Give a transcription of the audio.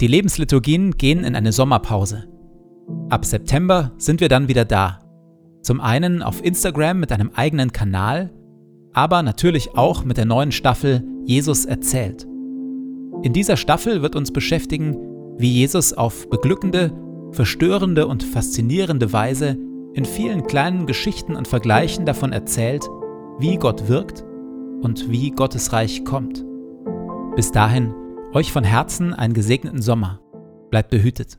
Die Lebensliturgien gehen in eine Sommerpause. Ab September sind wir dann wieder da. Zum einen auf Instagram mit einem eigenen Kanal, aber natürlich auch mit der neuen Staffel Jesus erzählt. In dieser Staffel wird uns beschäftigen, wie Jesus auf beglückende, verstörende und faszinierende Weise in vielen kleinen Geschichten und Vergleichen davon erzählt, wie Gott wirkt und wie Gottes Reich kommt. Bis dahin, euch von Herzen einen gesegneten Sommer. Bleibt behütet.